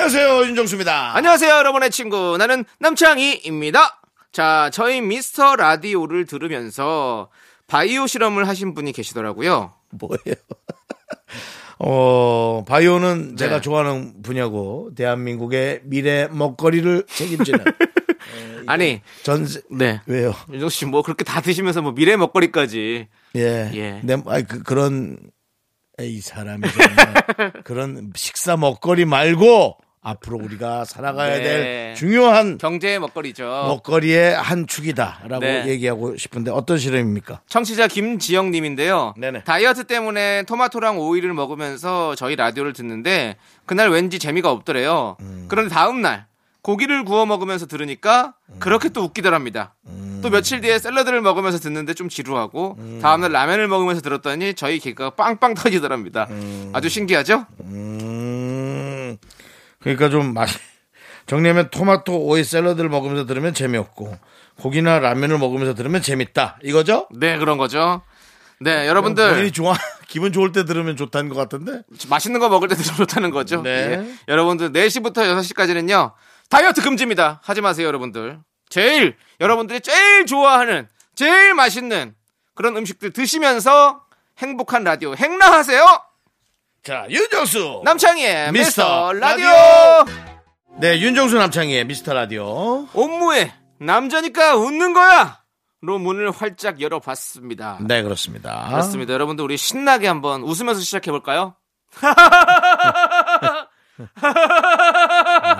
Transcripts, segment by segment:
안녕하세요 윤정수입니다. 안녕하세요, 여러분의 친구. 나는 남창희입니다. 자, 저희 미스터 라디오를 들으면서 바이오 실험을 하신 분이 계시더라고요. 뭐예요? 어 바이오는 네. 제가 좋아하는 분야고 대한민국의 미래 먹거리를 책임지는 아니, 전세 네. 왜요? 윤정수 씨 뭐 그렇게 다 드시면서 뭐 미래 먹거리까지. 예. 예. 내, 아이, 그, 그런, 이 사람이 정말 그런 식사 먹거리 말고 앞으로 우리가 살아가야 네. 될 중요한 경제의 먹거리죠. 먹거리의 한 축이다라고 네. 얘기하고 싶은데 어떤 실험입니까? 청취자 김지영 님인데요. 네네. 다이어트 때문에 토마토랑 오이를 먹으면서 저희 라디오를 듣는데 그날 왠지 재미가 없더래요. 음. 그런데 다음 날 고기를 구워 먹으면서 들으니까 음. 그렇게 또 웃기더랍니다. 또 며칠 뒤에 샐러드를 먹으면서 듣는데 좀 지루하고 음. 다음 날 라면을 먹으면서 들었더니 저희 개그가 빵빵 터지더랍니다. 아주 신기하죠? 음, 그러니까 좀 맛, 정리하면 토마토 오이 샐러드를 먹으면서 들으면 재미없고 고기나 라면을 먹으면서 들으면 재밌다. 이거죠? 네, 그런 거죠. 네, 본인이 여러분들 좋아, 기분 좋을 때 들으면 좋다는 것 같은데? 맛있는 거 먹을 때도 좀 좋다는 거죠. 네. 예. 여러분들 4시부터 6시까지는요. 다이어트 금지입니다. 하지 마세요, 여러분들. 제일 여러분들이 제일 좋아하는 제일 맛있는 그런 음식들 드시면서 행복한 라디오 행라하세요. 자, 윤정수! 남창희의 미스터 미스터 라디오. 네, 윤정수 남창희의 미스터 라디오. 옴무에 남자니까 웃는 거야. 로 문을 활짝 열어봤습니다. 네, 그렇습니다. 그렇습니다. 여러분들 우리 신나게 한번 웃으면서 시작해 볼까요?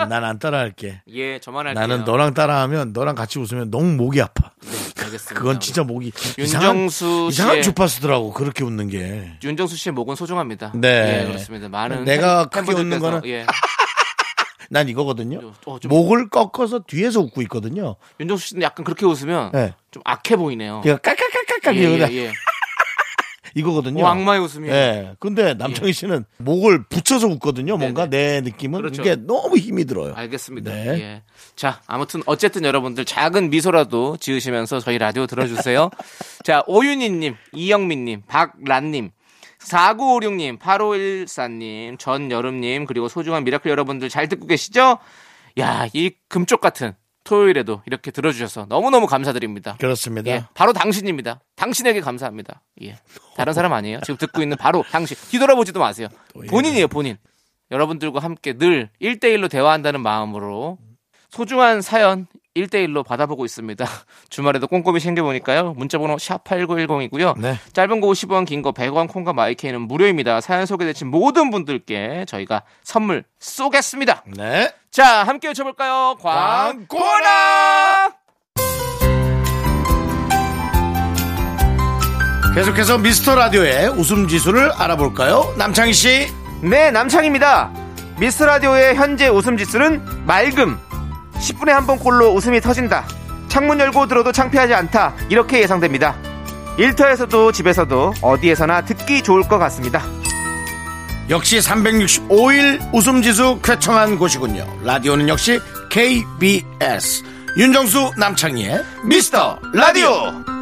난 안 따라할게. 예, 저만 할게요. 나는 너랑 따라하면 너랑 같이 웃으면 너무 목이 아파. 네, 알겠습니다. 그건 진짜 목이 윤정수 이상한, 이상한 주파수더라고 그렇게 웃는 게. 윤정수 씨의 목은 소중합니다. 네. 예, 그렇습니다. 많은 내가 팬- 크게 웃는 거는- 예. 난 이거거든요. 어, 좀- 목을 꺾어서 뒤에서 웃고 있거든요. 윤정수 씨는 약간 그렇게 웃으면 네. 좀 악해 보이네요. 그냥 깔깔깔깔깔 예, 예, 예. 이거거든요. 어, 악마의 웃음이에요. 예. 근데 남창희 씨는 목을 붙여서 웃거든요. 뭔가. 내 느낌은 그렇죠. 이게 너무 힘이 들어요. 알겠습니다. 네. 예. 자, 아무튼 어쨌든 여러분들 작은 미소라도 지으시면서 저희 라디오 들어주세요. 자, 오윤희님, 이영민님, 박란님, 4956님, 8514님, 전여름님, 그리고 소중한 미라클 여러분들 잘 듣고 계시죠? 야, 이 금쪽 같은 토요일에도 이렇게 들어주셔서 너무너무 감사드립니다. 그렇습니다. 예, 바로 당신입니다. 당신에게 감사합니다. 예. 다른 사람 아니에요. 지금 듣고 있는 바로 당신. 뒤돌아보지도 마세요. 본인이에요, 본인. 여러분들과 함께 늘 1대1로 대화한다는 마음으로 소중한 사연 1대1로 받아보고 있습니다. 주말에도 꼼꼼히 챙겨보니까요. 문자번호 샵8910이고요. 네. 짧은 거 50원, 긴 거 100원, 콩과 마이케이는 무료입니다. 사연 소개되신 모든 분들께 저희가 선물 쏘겠습니다. 네. 자, 함께 외쳐볼까요? 광고나! 계속해서 미스터 라디오의 웃음 지수를 알아볼까요? 남창희 씨. 네, 남창입니다. 미스 라디오의 현재 웃음 지수는 맑음. 10분에 한 번 꼴로 웃음이 터진다. 창문 열고 들어도 창피하지 않다. 이렇게 예상됩니다. 일터에서도 집에서도 어디에서나 듣기 좋을 것 같습니다. 역시 365일 웃음 지수 쾌청한 곳이군요. 라디오는 역시 KBS. 윤정수 남창희의 미스터 라디오.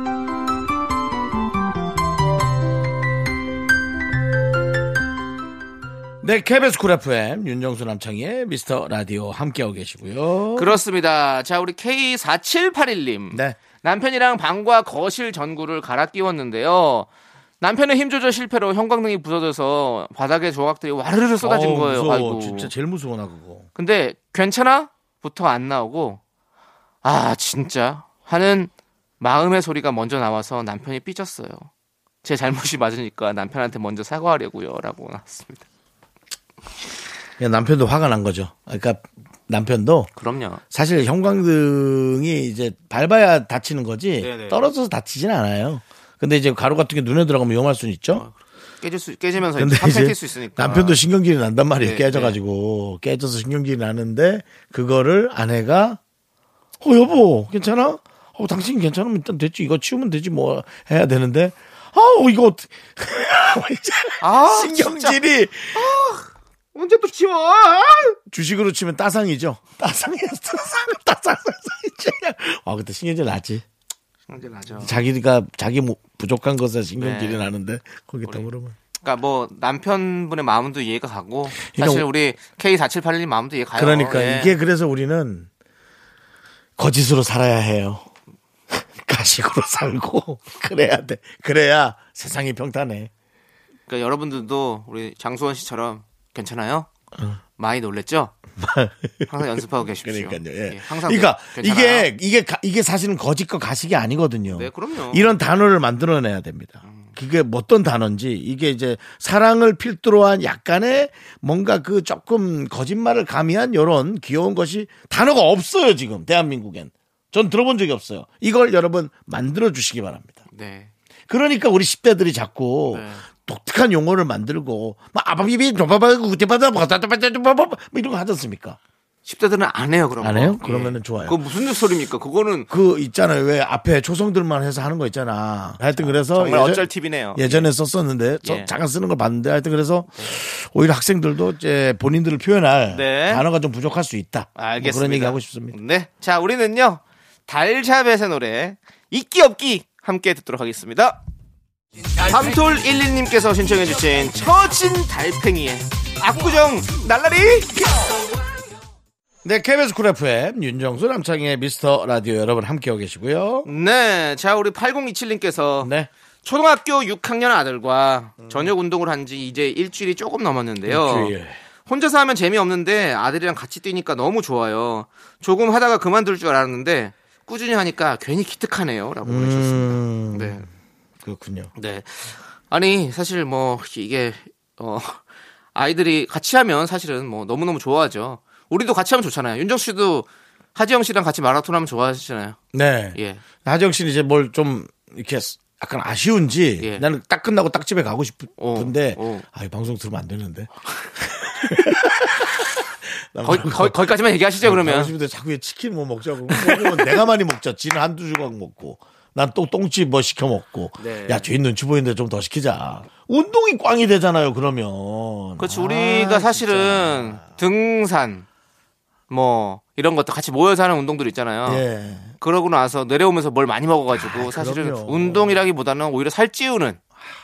네, KBS 쿨 FM 윤정수 남창희의 미스터 라디오 함께하고 계시고요. 그렇습니다. 자, 우리 K4781님. 네. 남편이랑 방과 거실 전구를 갈아 끼웠는데요. 남편의 힘 조절 실패로 형광등이 부서져서 바닥에 조각들이 와르르 쏟아진 어우, 거예요. 무서워. 아이고. 진짜 제일 무서워 나 그거. 근데 괜찮아? 부터 안 나오고 아 진짜 하는 마음의 소리가 먼저 나와서 남편이 삐졌어요. 제 잘못이 맞으니까 남편한테 먼저 사과하려고요라고 나왔습니다. 야, 남편도 화가 난 거죠. 그러니까 남편도 그럼요. 사실 형광등이 이제 밟아야 다치는 거지 네네. 떨어져서 다치진 않아요. 근데 이제 가루 같은 게 눈에 들어가면 위험할 수는 있죠. 깨질 수 깨지면서 근데 이제 깰수 있으니까. 남편도 신경질이 난단 말이에요. 네, 깨져가지고 깨져서 신경질이 나는데 그거를 아내가 어 여보 괜찮아? 어 당신 괜찮으면 일단 됐지 이거 치우면 되지 뭐 해야 되는데 아우 이거 어떡- 아, 신경질이 언제 또 치워? 주식으로 치면 따상이죠. 따상이었어. 따상. 따상. 아 그때 신경질 났지. 신경질 나죠. 자기가 자기 뭐 부족한 것에 신경질이 네. 나는데 거기다 그러면 그러니까 뭐 남편분의 마음도 이해가 가고 그러니까 사실 뭐- 우리 K4781님 마음도 이해 가요. 그러니까 예. 이게 그래서 우리는 거짓으로 살아야 해요. 가식으로 살고 그래야 돼. 그래야 세상이 평탄해. 그러니까 여러분들도 우리 장수원 씨처럼 괜찮아요? 많이 놀랬죠? 항상 연습하고 계십시오. 그러니까요. 예. 예, 항상 그러니까 괜찮아요. 이게 이게 가- 이게 사실은 거짓과 가식이 아니거든요. 네, 그럼요. 이런 단어를 만들어내야 됩니다. 그게 뭐 어떤 단어인지 이게 이제 사랑을 필두로 한 약간의 뭔가 그 조금 거짓말을 가미한 이런 귀여운 것이 단어가 없어요 지금 대한민국엔. 전 들어본 적이 없어요. 이걸 여러분 만들어 주시기 바랍니다. 네. 그러니까 우리 10대들이 자꾸 네. 독특한 용어를 만들고 막 아바비비 도바바 구티바다 바다바다바바 뭐 이런 거 하지 않습니까? 10대들은 안 해요, 그런 안 거. 해요? 그러면은 좋아요. 그거 무슨 소리입니까? 그거는 그 있잖아요. 왜 앞에 초성들만 해서 하는 거 있잖아. 하여튼 그래서 정말 어쩔 팁이네요. 예전에 썼었는데 써- 예. 잠깐 쓰는 걸 봤는데 하여튼 그래서 오히려 학생들도 이제 본인들을 표현할 네. 단어가 좀 부족할 수 있다. 뭐 알겠습니다. 그런 얘기 하고 싶습니다. 네. 자, 우리는요. 달샤벳의 노래 있기 없기 함께 듣도록 하겠습니다. 밤톨 12님께서 신청해 주신 처진 달팽이의 압구정 날라리 네, KBS 쿨 FM 윤정수 남창의 미스터 라디오 여러분 함께하고 계시고요. 네. 자, 우리 8027님께서 네. 초등학교 6학년 아들과 저녁 운동을 한 지 이제 일주일이 조금 넘었는데요. 일주일. 혼자서 하면 재미없는데 아들이랑 같이 뛰니까 너무 좋아요. 조금 하다가 그만둘 줄 알았는데 꾸준히 하니까 괜히 기특하네요. 라고 보내주셨습니다. 음, 네. 그렇군요. 네. 아니, 사실 뭐, 이게, 어, 아이들이 같이 하면 사실은 뭐 너무너무 좋아하죠. 우리도 같이 하면 좋잖아요. 윤정 씨도 하지영 씨랑 같이 마라톤 하면 좋아하시잖아요. 네. 예. 하정 씨는 이제 뭘 좀 이렇게 약간 아쉬운지 예. 나는 딱 끝나고 딱 집에 가고 싶은데 어, 어. 아, 이 방송 들으면 안 되는데. 거기, 거기, 거기까지만 얘기하시죠, 그러면. 가고 싶은데 자꾸 왜 치킨 뭐 먹자고. 내가 많이 먹자. 지는 한두 조각 먹고. 난 또 똥집 뭐 시켜 먹고. 네. 야, 주인 눈치 보이는데 좀 더 시키자. 운동이 꽝이 되잖아요, 그러면. 그렇지. 아, 우리가 사실은 등산, 뭐, 이런 것도 같이 모여서 하는 운동들 있잖아요. 예. 그러고 나서 내려오면서 뭘 많이 먹어가지고 아, 사실은 그럼요. 운동이라기보다는 오히려 살 찌우는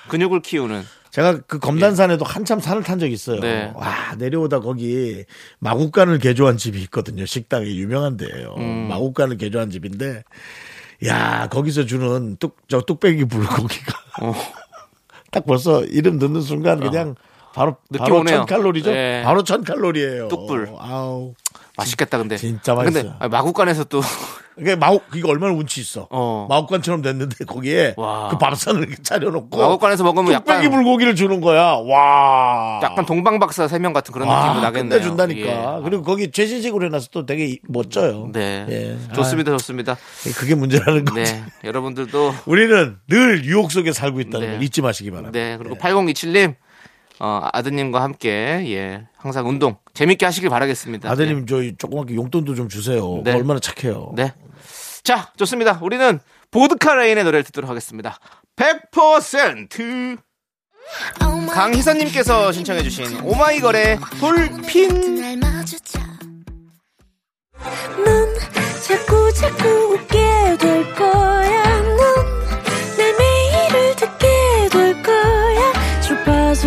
근육을 키우는 제가 그 검단산에도 한참 산을 탄 적이 있어요. 네. 와, 내려오다 거기 마국간을 개조한 집이 있거든요. 식당이 유명한 데예요. 음. 마국간을 개조한 집인데 야, 거기서 주는 뚝, 저 뚝배기 불고기가 어. 딱 벌써 이름 듣는 순간 그냥 바로 느낌 바로 오네요. 천 칼로리죠. 네. 바로 천 칼로리예요. 뚝불. 아우. 맛있겠다 근데 진짜 근데 맛있어요. 아니, 마국간에서 또 그게 마국 그게 얼마나 운치 있어. 어. 마국간처럼 됐는데 거기에 와. 그 밥상을 이렇게 차려놓고 마국간에서 먹으면 약간 불고기를 주는 거야. 와. 약간 동방박사 세 명 같은 그런 와, 느낌도 나겠네요. 끝내준다니까. 예. 그리고 거기 최신식으로 해놔서 또 되게 이- 멋져요. 네, 예. 좋습니다, 좋습니다. 아, 그게 문제라는 거지. 네, 여러분들도 우리는 늘 유혹 속에 살고 있다는 네. 걸 잊지 마시기 바랍니다. 네 그리고 8027님 어, 아드님과 함께 예 항상 운동 재밌게 하시길 바라겠습니다. 아드님 저희 조그맣게 용돈도 좀 주세요. 네. 얼마나 착해요. 네. 자, 좋습니다. 우리는 보드카 레인의 노래를 듣도록 하겠습니다. 100% 강희선님께서 신청해주신 오마이걸의 돌핀. 자꾸 자꾸 웃게 될 거야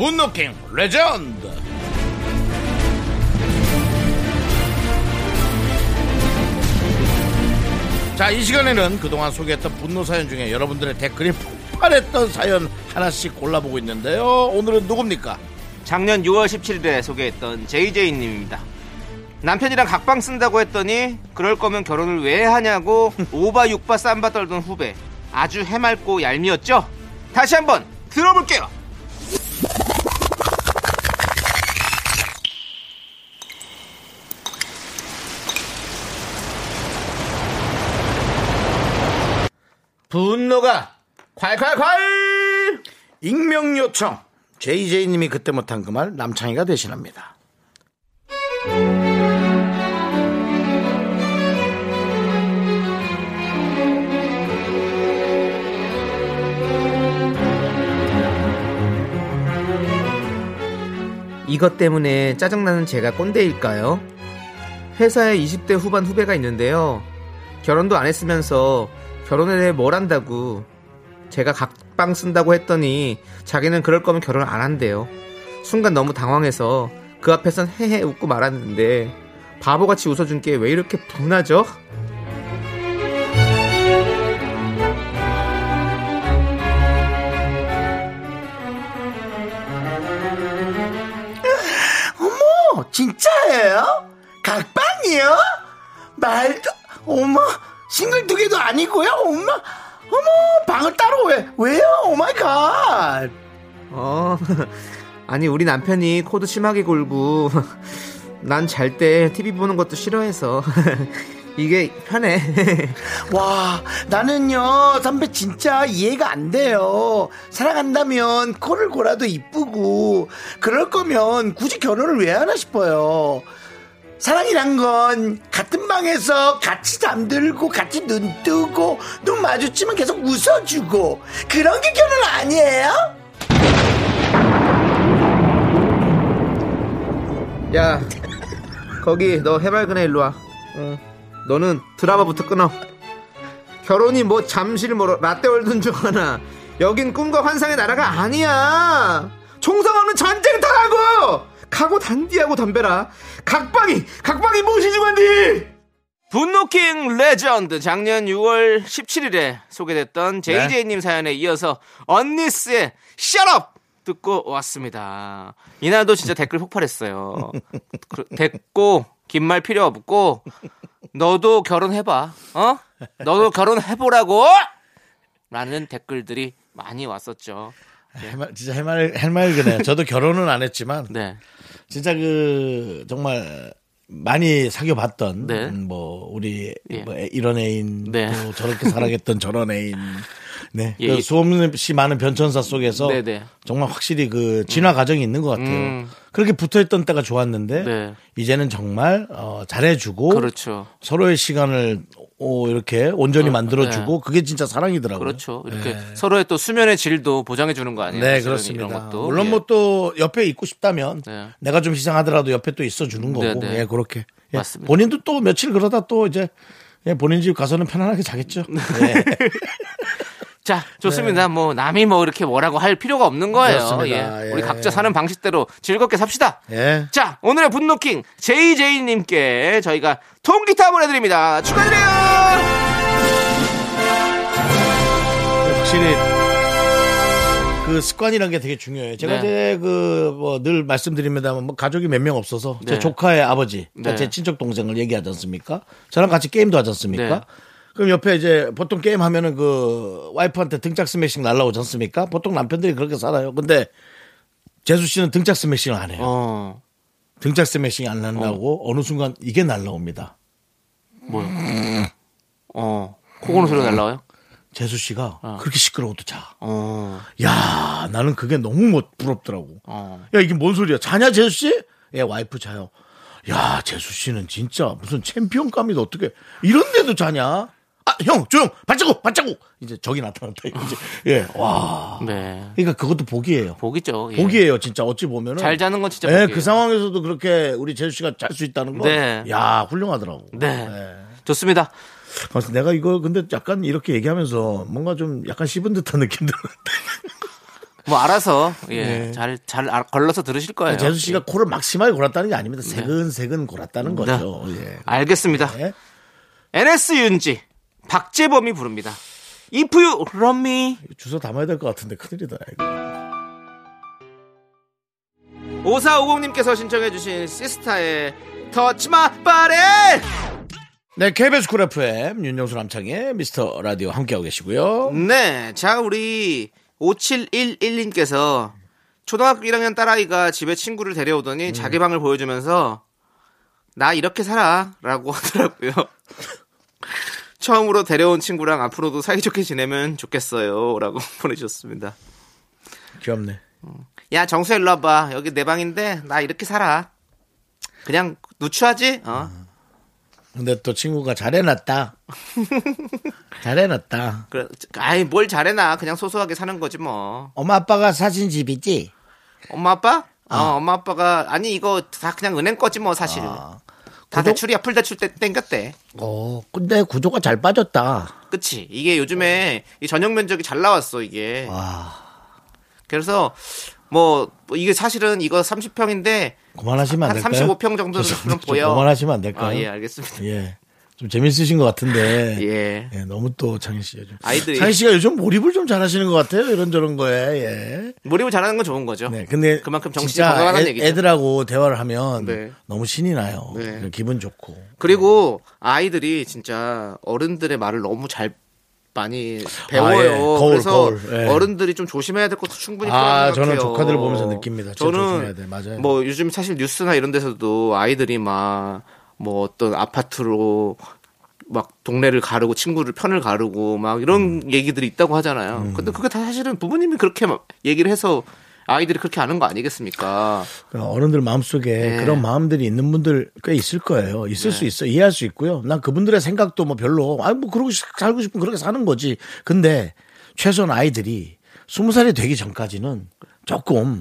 분노킹 레전드. 자, 이 시간에는 그동안 소개했던 분노 사연 중에 여러분들의 댓글이 폭발했던 사연 하나씩 골라보고 있는데요. 오늘은 누굽니까? 작년 6월 17일에 소개했던 JJ님입니다. 남편이랑 각방 쓴다고 했더니 그럴 거면 결혼을 왜 하냐고 오바 육바 쌈바 떨던 후배 아주 해맑고 얄미웠죠? 다시 한번 들어볼게요. 분노가 콸콸콸! 익명 요청. JJ님이 그때 못한 그 말 남창희가 대신합니다. 이것 때문에 짜증나는 제가 꼰대일까요? 회사에 20대 후반 후배가 있는데요. 결혼도 안 했으면서 결혼에 대해 뭘 한다고 제가 각방 쓴다고 했더니 자기는 그럴 거면 결혼 안 한대요. 순간 너무 당황해서 그 앞에선 헤헤 웃고 말았는데 바보같이 웃어준 게 왜 이렇게 분하죠? 어머, 진짜예요? 각방이요? 말도, 어머, 싱글 두 개도 아니고요? 엄마, 어머, 방을 따로 왜, 왜요? oh my god. 어, 아니 우리 남편이 코도 심하게 골고 난 잘 때 TV 보는 것도 싫어해서 이게 편해. 와, 나는요, 선배 진짜 이해가 안 돼요. 사랑한다면 코를 골아도 이쁘고, 그럴 거면 굳이 결혼을 왜 하나 싶어요. 사랑이란 건 같은 방에서 같이 잠들고 같이 눈 뜨고 눈 마주치면 계속 웃어주고 그런 게 결혼 아니에요? 야, 거기 너 해맑은 애 일로 와. 어, 너는 드라마부터 끊어. 결혼이 뭐 잠실 뭐 라떼월든 줄 아나. 여긴 꿈과 환상의 나라가 아니야. 총성 없는 전쟁터라고. 각오 단디하고 덤벼라. 각방이 각방이 무엇이 중한디? 분노킹 레전드 작년 6월 17일에 소개됐던 JJ님 사연에 이어서 언니쓰의 Shut Up 듣고 왔습니다. 이날도 진짜 댓글 폭발했어요. 그- 됐고 긴 말 필요 없고 너도 결혼해봐. 어? 너도 결혼해보라고. 라는 댓글들이 많이 왔었죠. 해말, 진짜 해말, 해맑으네요. 저도 결혼은 안 했지만, 네. 진짜 그, 정말, 많이 사귀어봤던, 네. 음, 뭐, 우리, 예. 뭐, 애- 이런 애인, 네. 또 저렇게 사랑했던 저런 애인, 네. 예, 그 예. 수없이 많은 변천사 속에서, 네, 네. 정말 확실히 그, 진화 과정이 있는 것 같아요. 음. 그렇게 붙어 있던 때가 좋았는데, 네. 이제는 정말, 어, 잘해주고, 그렇죠. 서로의 시간을, 오, 이렇게 온전히 만들어주고, 그게 진짜 사랑이더라고요. 그렇죠. 이렇게 서로의 또 수면의 질도 보장해 주는 거 아니에요? 네, 그렇습니다. 물론 예. 뭐또 옆에 있고 싶다면 네. 내가 좀 희생하더라도 옆에 또 있어 주는 거고. 네, 네. 예, 그렇게. 예. 맞습니다. 본인도 또 며칠 그러다 또 이제 예, 본인 집 가서는 편안하게 자겠죠. 예. 자, 좋습니다. 뭐 남이 뭐 이렇게 뭐라고 할 필요가 없는 거예요. 네. 예. 예. 우리 각자 사는 방식대로 즐겁게 삽시다. 예. 자, 오늘의 분노킹 JJ님께 저희가 통기타 보내 드립니다. 축하드려요. 확실히 그 습관이라는 게 되게 중요해요. 제가 네. 이제 그뭐 늘 말씀드립니다만 뭐 가족이 몇 명 없어서 제 네. 조카의 아버지, 그러니까 네. 제 친척 동생을 얘기하지 않습니까? 저랑 같이 게임도 하지 않습니까? 네. 그럼 옆에 이제 보통 게임 하면은 그 와이프한테 등짝 스매싱 날라오지 않습니까? 보통 남편들이 그렇게 살아요. 근데 제수씨는 등짝 스매싱을 안 해요. 어, 등짝 스매싱이 안 날라오고 어. 느 순간 이게 날라옵니다. 뭐요? 어, 코 고는 소리가 날라와요? 재수 씨가 그렇게 시끄러워도 자. 어, 야, 나는 그게 너무 못 부럽더라고. 어. 야, 이게 뭔 소리야? 자냐, 재수 씨? 예, 와이프 자요. 야, 재수 씨는 진짜 무슨 챔피언감이다. 어떻게 이런데도 자냐? 아, 형, 조용! 발자국! 발자국! 이제 적이 나타났다. 이제. 예, 와. 네. 그러니까 그것도 복이에요. 복이죠. 예. 복이에요, 진짜. 어찌 보면은. 잘 자는 건 진짜 예, 복이에요. 그 상황에서도 그렇게 우리 재수 씨가 잘 수 있다는 거. 네. 야, 훌륭하더라고. 네. 예. 좋습니다. 그래서 내가 이거 근데 약간 이렇게 얘기하면서 뭔가 좀 약간 씹은 듯한 느낌 들었는데. 뭐 알아서 예, 네. 잘잘 걸러서 들으실 거예요. 재수 씨가 코를 막 심하게 골았다는 게 아닙니다. 세근세근 골았다는 거죠. 예. 알겠습니다. 예. NS 윤지 박재범이 부릅니다. If You Love Me. 주소 담아야 될 것 같은데 큰일이다. 이거. 5450님께서 신청해주신 시스타의 Touch my body. 네, KBS 쿨 FM 윤정수 남창희의 미스터 라디오 함께하고 계시고요. 네, 자 우리 5711님께서 초등학교 1학년 딸아이가 집에 친구를 데려오더니 자기 방을 보여주면서 나 이렇게 살아 라고 하더라고요. 처음으로 데려온 친구랑 앞으로도 사이좋게 지내면 좋겠어요 라고 보내주셨습니다. 귀엽네. 야 정수 일로 와봐 여기 내 방인데 나 이렇게 살아. 그냥 누추하지? 어. 근데 또 친구가 잘해놨다. 잘해놨다. 그래, 아이 뭘 잘해나 그냥 소소하게 사는 거지 뭐. 엄마 아빠가 사신 집이지? 엄마 아빠? 어, 엄마 아빠가 아니 이거 다 그냥 은행 거지 뭐 사실. 다 구독- 대출이야 풀 대출 때 땡겼대. 어, 근데 구조가 잘 빠졌다. 그치? 이게 요즘에 이 전용 면적이 잘 나왔어 이게. 와, 그래서 뭐, 뭐 이게 사실은 이거 30평인데 그만하시면 안한 될까요? 35평 정도는 보여. 그만하시면 안 될까요? 아, 예, 알겠습니다. 예. 좀 재밌으신 것 같은데. 예. 예, 너무 또 창희 씨가 좀. 아이들이- 창희 씨가 요즘 몰입을 좀 잘하시는 것 같아요. 이런저런 거에. 예. 몰입을 잘하는 건 좋은 거죠. 네, 근데 그만큼 정신이 건강하다는 애, 얘기죠. 애들하고 대화를 하면 네. 너무 신이 나요. 네. 기분 좋고. 그리고 아이들이 진짜 어른들의 말을 너무 잘 많이 배워요. 아, 예. 거울, 그래서 거울. 예. 어른들이 좀 조심해야 될 것도 충분히 아, 저는. 조카들을 보면서 느낍니다. 진짜 조심해야 저는 돼. 맞아요. 뭐 요즘 사실 뉴스나 이런 데서도 아이들이 막 뭐 어떤 아파트로 막 동네를 가르고 친구를 편을 가르고 막 이런 음. 얘기들이 있다고 하잖아요. 근데 그게 다 사실은 부모님이 그렇게 막 얘기를 해서 아이들이 그렇게 아는 거 아니겠습니까? 그러니까 어른들 마음속에 네. 그런 마음들이 있는 분들 꽤 있을 거예요. 있을 수 있어. 이해할 수 있고요. 난 그분들의 생각도 뭐 별로, 아니, 뭐, 그러고 싶- 살고 싶으면 그렇게 사는 거지. 근데 최소한 아이들이 스무 살이 되기 전까지는 조금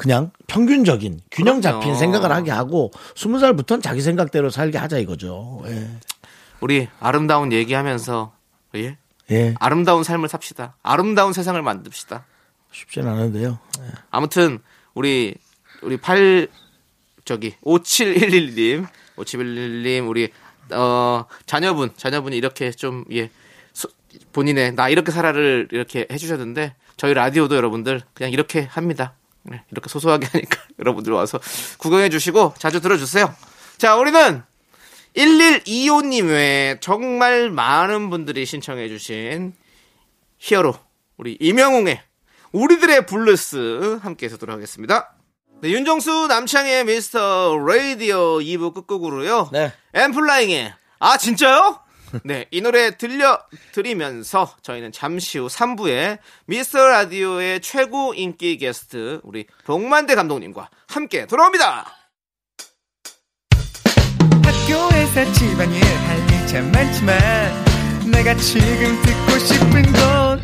그냥 평균적인 균형 잡힌 그럼요. 생각을 하게 하고 스무 살부터는 자기 생각대로 살게 하자 이거죠. 예. 우리 아름다운 얘기하면서 예? 예. 아름다운 삶을 삽시다. 아름다운 세상을 만듭시다. 쉽진 않은데요. 예. 아무튼 우리 우리 8 저기 5711님 5711님 우리 어 자녀분 자녀분이 이렇게 좀예 본인의 나 이렇게 살아를 이렇게 해 주셨는데 저희 라디오도 여러분들 그냥 이렇게 합니다. 네, 이렇게 소소하게 하니까 여러분들 와서 구경해 주시고 자주 들어주세요. 자 우리는 1125님 외에 정말 많은 분들이 신청해 주신 히어로 우리 임영웅의 우리들의 블루스 함께 해서도록 하겠습니다. 네, 윤정수 남창희의 미스터 라디오 2부 끝곡으로요. 네. 엔플라잉의 아 진짜요? 네, 이 노래 들려드리면서 저희는 잠시 후 3부에 미스터 라디오의 최고 인기 게스트 우리 봉만대 감독님과 함께 돌아옵니다. 학교에서 집안일 할 일 참 많지만 내가 지금 듣고 싶은 건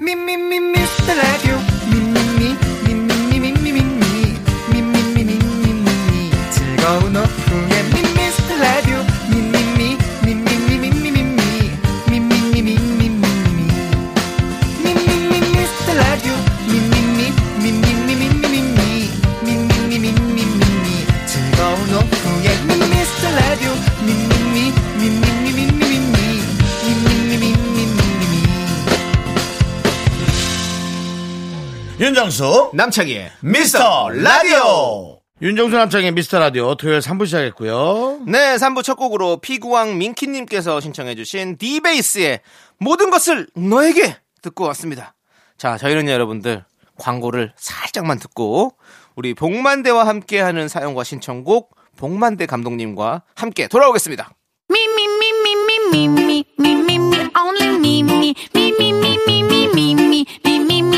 미미미 미스터 라디오 미미미 미미미 미미미 미미미 미미미 즐거운 오후 윤정수 남창희의 미스터 라디오. 윤정수 남창의 미스터 라디오 토요일 3부 시작했고요. 네, 3부 첫 곡으로 피구왕 민키님께서 신청해주신 디베이스의 모든 것을 너에게 듣고 왔습니다. 자, 저희는 여러분들 광고를 살짝만 듣고 우리 복만대와 함께하는 사연과 신청곡 복만대 감독님과 함께 돌아오겠습니다. Me, only me,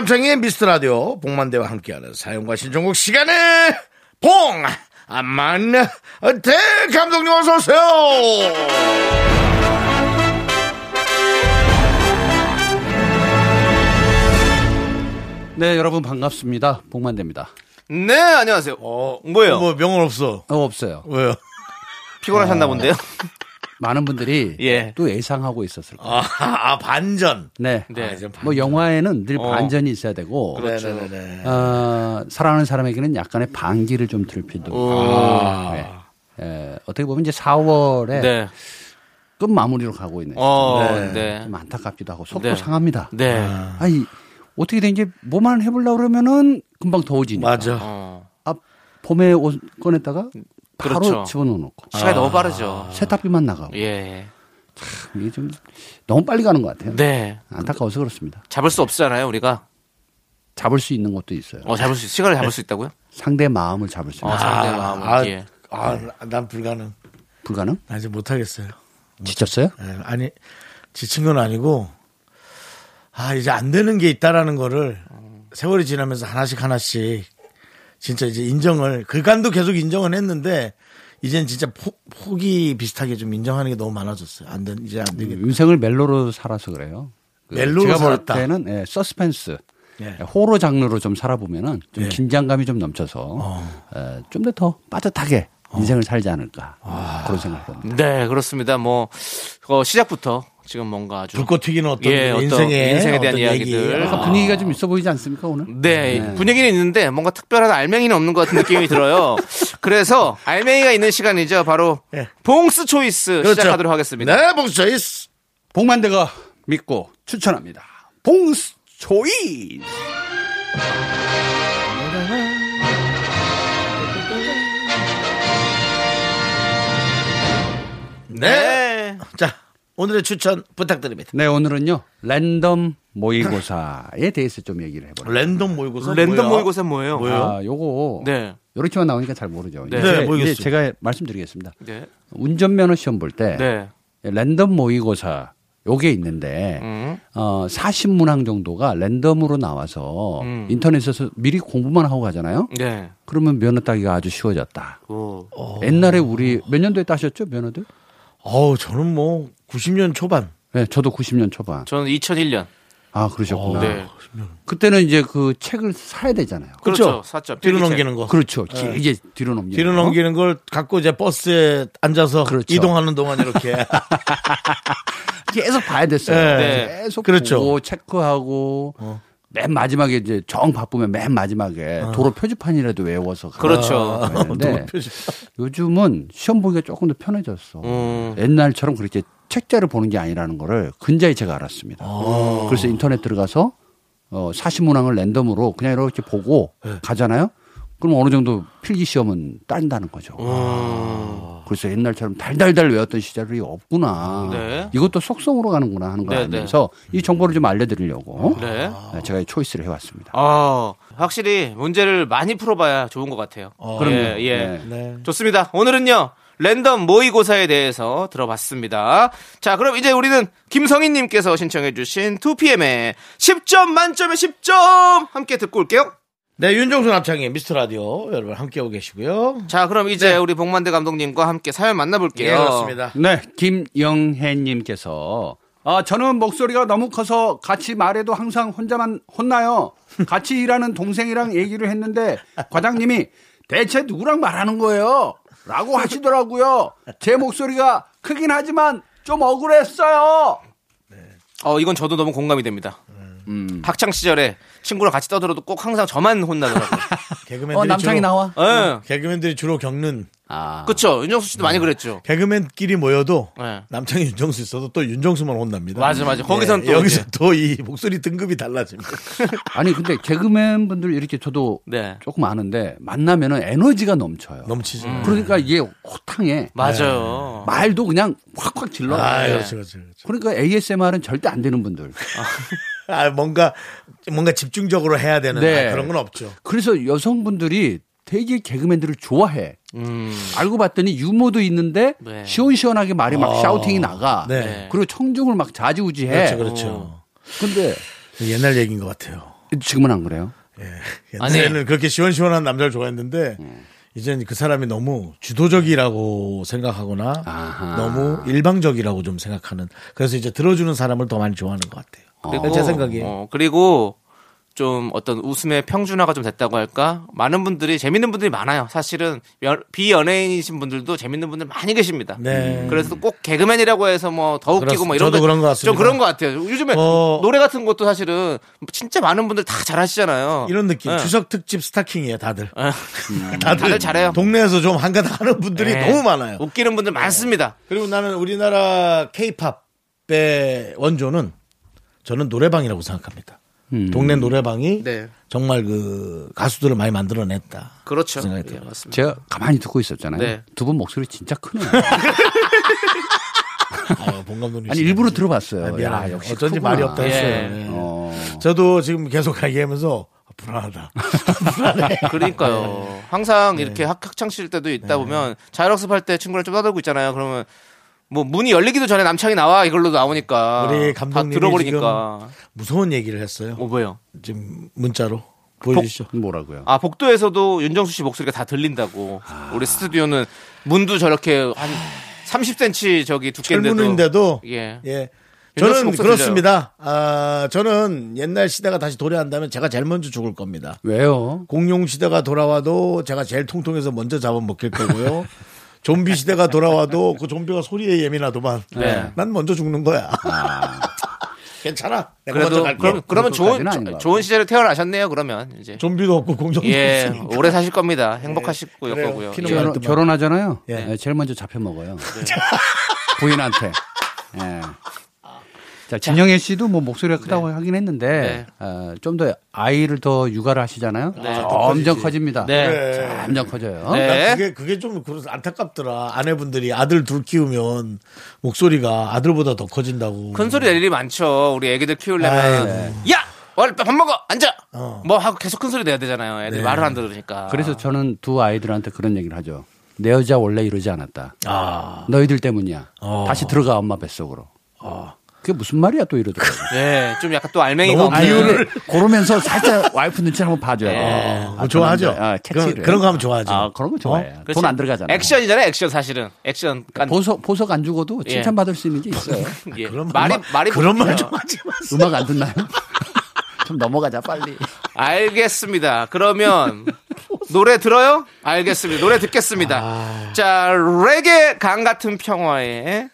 남창의 미스터 라디오 복만대와 함께하는 사연과 신청곡 시간에 봉 안만 대 감독님 어서 오세요. 네, 여러분 반갑습니다. 복만대입니다. 네, 안녕하세요. 뭐예요? 뭐 명언 없어. 어, 없어요. 왜요? 피곤하셨나 본데요? 많은 분들이 예. 또 예상하고 있었을 거예요. 아, 아, 반전. 네. 네. 아, 뭐 영화에는 늘 어. 반전이 있어야 되고 그렇죠. 네네네. 어, 사랑하는 사람에게는 약간의 반기를 좀들 필요도 있고 아. 네. 에, 어떻게 보면 이제 4월에 네. 끝 마무리로 가고 있는 어, 네. 네. 좀 안타깝기도 하고 속도 네. 상합니다. 네. 아 니 어떻게 된지 뭐만 해보려고 그러면은 금방 더워지니까. 맞아. 어. 아, 봄에 옷 꺼냈다가 바로 그렇죠. 집어넣어놓고 시간이 너무 빠르죠. 세탁비만 나가고 예. 이게 좀 너무 빨리 가는 것 같아요. 네. 안타까워서 그렇습니다. 잡을 수 없잖아요, 우리가. 잡을 수 있는 것도 있어요. 어, 잡을 수, 시간을 잡을 수 있다고요? 상대 마음을 잡을 수 있는 어, 것. 상대 마음을. 아, 예. 아, 난 불가능. 불가능? 나 이제 못하겠어요. 지쳤어요? 예, 아니, 지친 건 아니고, 아, 이제 안 되는 게 있다라는 거를 세월이 지나면서 하나씩 하나씩 진짜 이제 인정을, 그간도 계속 인정은 했는데, 이젠 진짜 포, 포기 비슷하게 좀 인정하는 게 너무 많아졌어요. 안 된, 이제 안 되겠다. 인생을 멜로로 살아서 그래요. 그 멜로로 제가 살았다. 볼 때는 예, 서스펜스, 예. 호러 장르로 좀 살아보면은 좀 예. 긴장감이 좀 넘쳐서 좀더 더 빠듯하게 인생을 살지 않을까 그런 생각합니다. 네, 그렇습니다. 뭐, 어, 시작부터 지금 뭔가 아주. 불꽃 튀기는 어떤 예, 인생의, 인생에 대한 이야기들. 약간 분위기가 좀 있어 보이지 않습니까 오늘? 네, 분위기는 있는데 뭔가 특별한 알맹이는 없는 것 같은 느낌이 들어요. 그래서 알맹이가 있는 시간이죠. 바로 예. 봉스 choice 그렇죠. 시작하도록 하겠습니다. 네, 봉스 choice. 봉만대가 믿고 추천합니다. 봉스 choice. 네. 자, 오늘의 추천 부탁드립니다. 네 오늘은요 랜덤 모의고사에 대해서 좀 얘기를 해보려고. 랜덤 모의고사. 랜덤 뭐야? 모의고사 뭐예요? 뭐예요? 아 요거 네. 이렇게만 나오니까 잘 모르죠. 네. 네, 모르겠어요. 이제 제가 말씀드리겠습니다. 네. 운전면허 시험 볼 때 네. 랜덤 모의고사 요게 있는데 음. 어 40문항 정도가 랜덤으로 나와서 음. 인터넷에서 미리 공부만 하고 가잖아요. 네. 그러면 면허 따기가 아주 쉬워졌다. 오. 옛날에 우리 몇 년도에 따셨죠 면허들? 어우, 저는 뭐 90년 초반. 네, 저도 90년 초반. 저는 2001년. 아 그러셨구나. 네. 그때는 이제 그 책을 사야 되잖아요. 그렇죠. 그렇죠. 샀죠. 뒤로 필기책. 넘기는 거. 그렇죠. 길게 뒤로 넘기는 뒤로 거. 넘기는 걸 갖고 이제 버스에 앉아서 그렇죠. 이동하는 동안 이렇게. 계속 봐야 됐어요. 네. 계속 그렇죠. 보고 체크하고 맨 마지막에 이제 정 바쁘면 맨 마지막에 도로 표지판이라도 외워서 그렇죠. 되는데 요즘은 시험 보기가 조금 더 편해졌어. 음. 옛날처럼 그렇게 책자를 보는 게 아니라는 거를 근자에 제가 알았습니다. 그래서 인터넷 들어가서 어, 40문항을 랜덤으로 그냥 이렇게 보고 네. 가잖아요. 그럼 어느 정도 필기 시험은 딴다는 거죠. 음. 그래서 옛날처럼 달달달 외웠던 시절이 없구나. 네. 이것도 속성으로 가는구나 하는 걸 네, 알면서 이 정보를 좀 알려드리려고 네. 네, 제가 이 초이스를 해왔습니다. 아, 확실히 문제를 많이 풀어봐야 좋은 것 같아요. 그럼요. 예, 예. 네. 네. 좋습니다. 오늘은요, 랜덤 모의고사에 대해서 들어봤습니다. 자, 그럼 이제 우리는 김성희님께서 신청해주신 2PM의 10점 만점에 10점 함께 듣고 올게요. 네, 윤정수 남창의 미스터 라디오 여러분 함께하고 계시고요. 자, 그럼 이제 우리 복만대 감독님과 함께 사연 만나볼게요. 예, 그렇습니다. 네, 김영혜님께서 아 저는 목소리가 너무 커서 같이 말해도 항상 혼자만 혼나요. 같이 일하는 동생이랑 얘기를 했는데 과장님이 대체 누구랑 말하는 거예요? 라고 하시더라고요. 제 목소리가 크긴 하지만 좀 억울했어요. 어, 이건 저도 너무 공감이 됩니다. 음. 학창 시절에 친구랑 같이 떠들어도 꼭 항상 저만 혼나더라고요. 개그맨들이 어 남창이 주로, 나와. 예. 개그맨들이 주로 겪는 아 그쵸. 윤정수 씨도 많이 그랬죠. 개그맨끼리 모여도 네. 남창이 윤정수 있어도 또 윤정수만 혼납니다. 맞아, 맞아. 거기선 또 여기서. 또 이 목소리 등급이 달라집니다. 아니 근데 개그맨 분들 이렇게 저도 네. 조금 아는데 만나면은 에너지가 넘쳐요. 넘치죠. 그러니까 이게 호탕해. 맞아요. 말도 그냥 확확 질러. 아, 네. 그렇죠, 그렇죠, 그렇죠. 그러니까 ASMR은 절대 안 되는 분들. 아, 뭔가 뭔가 집중적으로 해야 되는 네. 아, 그런 건 없죠. 그래서 여성분들이 되게 개그맨들을 좋아해. 음. 알고 봤더니 유머도 있는데 네. 시원시원하게 말이 막 어. 샤우팅이 나가. 네. 그리고 청중을 막 자지우지해. 그렇죠, 그렇죠. 근데 옛날 얘기인 것 같아요. 지금은 안 그래요? 옛날에는 그렇게 시원시원한 남자를 좋아했는데 음. 이제는 그 사람이 너무 주도적이라고 생각하거나 아하. 너무 일방적이라고 좀 생각하는 그래서 이제 들어주는 사람을 더 많이 좋아하는 것 같아요. 그리고 제 생각이에요. 어, 그리고 좀 어떤 웃음의 평준화가 좀 됐다고 할까? 많은 분들이 재밌는 분들이 많아요. 사실은 연- 비연예인이신 분들도 재밌는 분들 많이 계십니다. 네. 그래서 꼭 개그맨이라고 해서 뭐 더 웃기고 뭐 이런 저도 거- 그런 것 같습니다. 좀 그런 것 같아요. 요즘에 어. 노래 같은 것도 사실은 진짜 많은 분들 다 잘하시잖아요. 이런 느낌. 네. 추석 특집 스타킹이에요, 다들. 예. 다들, 다들 잘해요. 동네에서 좀 한가닥 하는 분들이 네. 너무 많아요. 웃기는 분들 많습니다. 그리고 나는 우리나라 케이팝의 원조는 저는 노래방이라고 생각합니다. 동네 노래방이 네. 정말 그 가수들을 많이 만들어냈다. 그렇죠. 생각이 예, 들어요. 맞습니다. 제가 가만히 듣고 있었잖아요. 네. 두분 목소리 진짜 크네요. 아유, 본 감독님. 아니 일부러 들어봤어요. 아, 미안해요. 야, 역시 어쩐지 크구나. 말이 없다 했어요. 예. 예. 어. 저도 지금 계속 얘기하면서 불안하다. 불안해. 그러니까요. 항상 네. 이렇게 학, 학창시절 때도 있다 보면 자율학습할 때 친구랑 좀 떠들고 있잖아요. 그러면 뭐 문이 열리기도 전에 남창이 나와 이걸로 나오니까 우리 다 감독님이 들어버리니까 무서운 얘기를 했어요. 뭐 뭐요? 지금 문자로 보여주시죠. 뭐라고요? 아 복도에서도 윤정수 씨 목소리가 다 들린다고. 아. 우리 스튜디오는 문도 저렇게 한 30cm 저기 두께인데도 철문인데도 예. 예. 저는 그렇습니다. 아, 저는 옛날 시대가 다시 도래한다면 제가 제일 먼저 죽을 겁니다. 왜요? 공룡 시대가 돌아와도 제가 제일 통통해서 먼저 잡아먹힐 거고요. 좀비 시대가 돌아와도 그 좀비가 소리에 예민하더만. 네. 난 먼저 죽는 거야. 괜찮아. 내가 먼저 그래도 갈게. 그럼 그러면 좋은 것 좋은 시절에 태어나셨네요. 그러면 이제 좀비도 없고 공룡도 예 없으니까. 오래 사실 겁니다. 행복하실 거 그래요. 거고요. 예. 결혼, 결혼하잖아요. 예. 예, 제일 먼저 잡혀 먹어요. 부인한테. 예. 자, 진영애 씨도 뭐 목소리가 크다고 하긴 했는데 네. 어, 좀 더 아이를 더 육아를 하시잖아요. 네. 점점 커집니다. 네. 점점 커져요. 네. 나 그게 그게 좀 그래서 안타깝더라. 아내분들이 아들 둘 키우면 목소리가 아들보다 더 커진다고. 큰 소리 낼 일이 많죠. 우리 애기들 키우려면 아이, 야, 얼른 밥 먹어, 앉아. 어. 뭐 하고 계속 큰 소리 내야 되잖아요. 애들 이 네. 말을 안 들으니까. 그래서 저는 두 아이들한테 그런 얘기를 하죠. 내 여자 원래 이러지 않았다. 아. 너희들 때문이야. 어. 다시 들어가 엄마 뱃속으로. 그게 무슨 말이야 또 이러더라고. 예, 좀 약간 또 알맹이가 너무 없는. 비유를- 고르면서 살짝 와이프 눈치 한번 봐줘요. 예. 어, 좋아하죠. 아, 그런, 캐치를. 그런 거 하면 좋아하죠. 아, 그런 거 좋아해. 어? 돈안 들어가잖아. 액션이잖아요, 액션 사실은. 액션. 깐- 보석, 보석 안 주고도 예. 칭찬 받을 수 있는 게 있어요. 예. 그런 말이 말, 말이 그런 말. 좀 하지 마세요. 음악 안 듣나요? 좀 넘어가자, 빨리. 알겠습니다. 그러면 노래 들어요? 알겠습니다. 노래 듣겠습니다. 아. 자, 레게 강 같은 평화의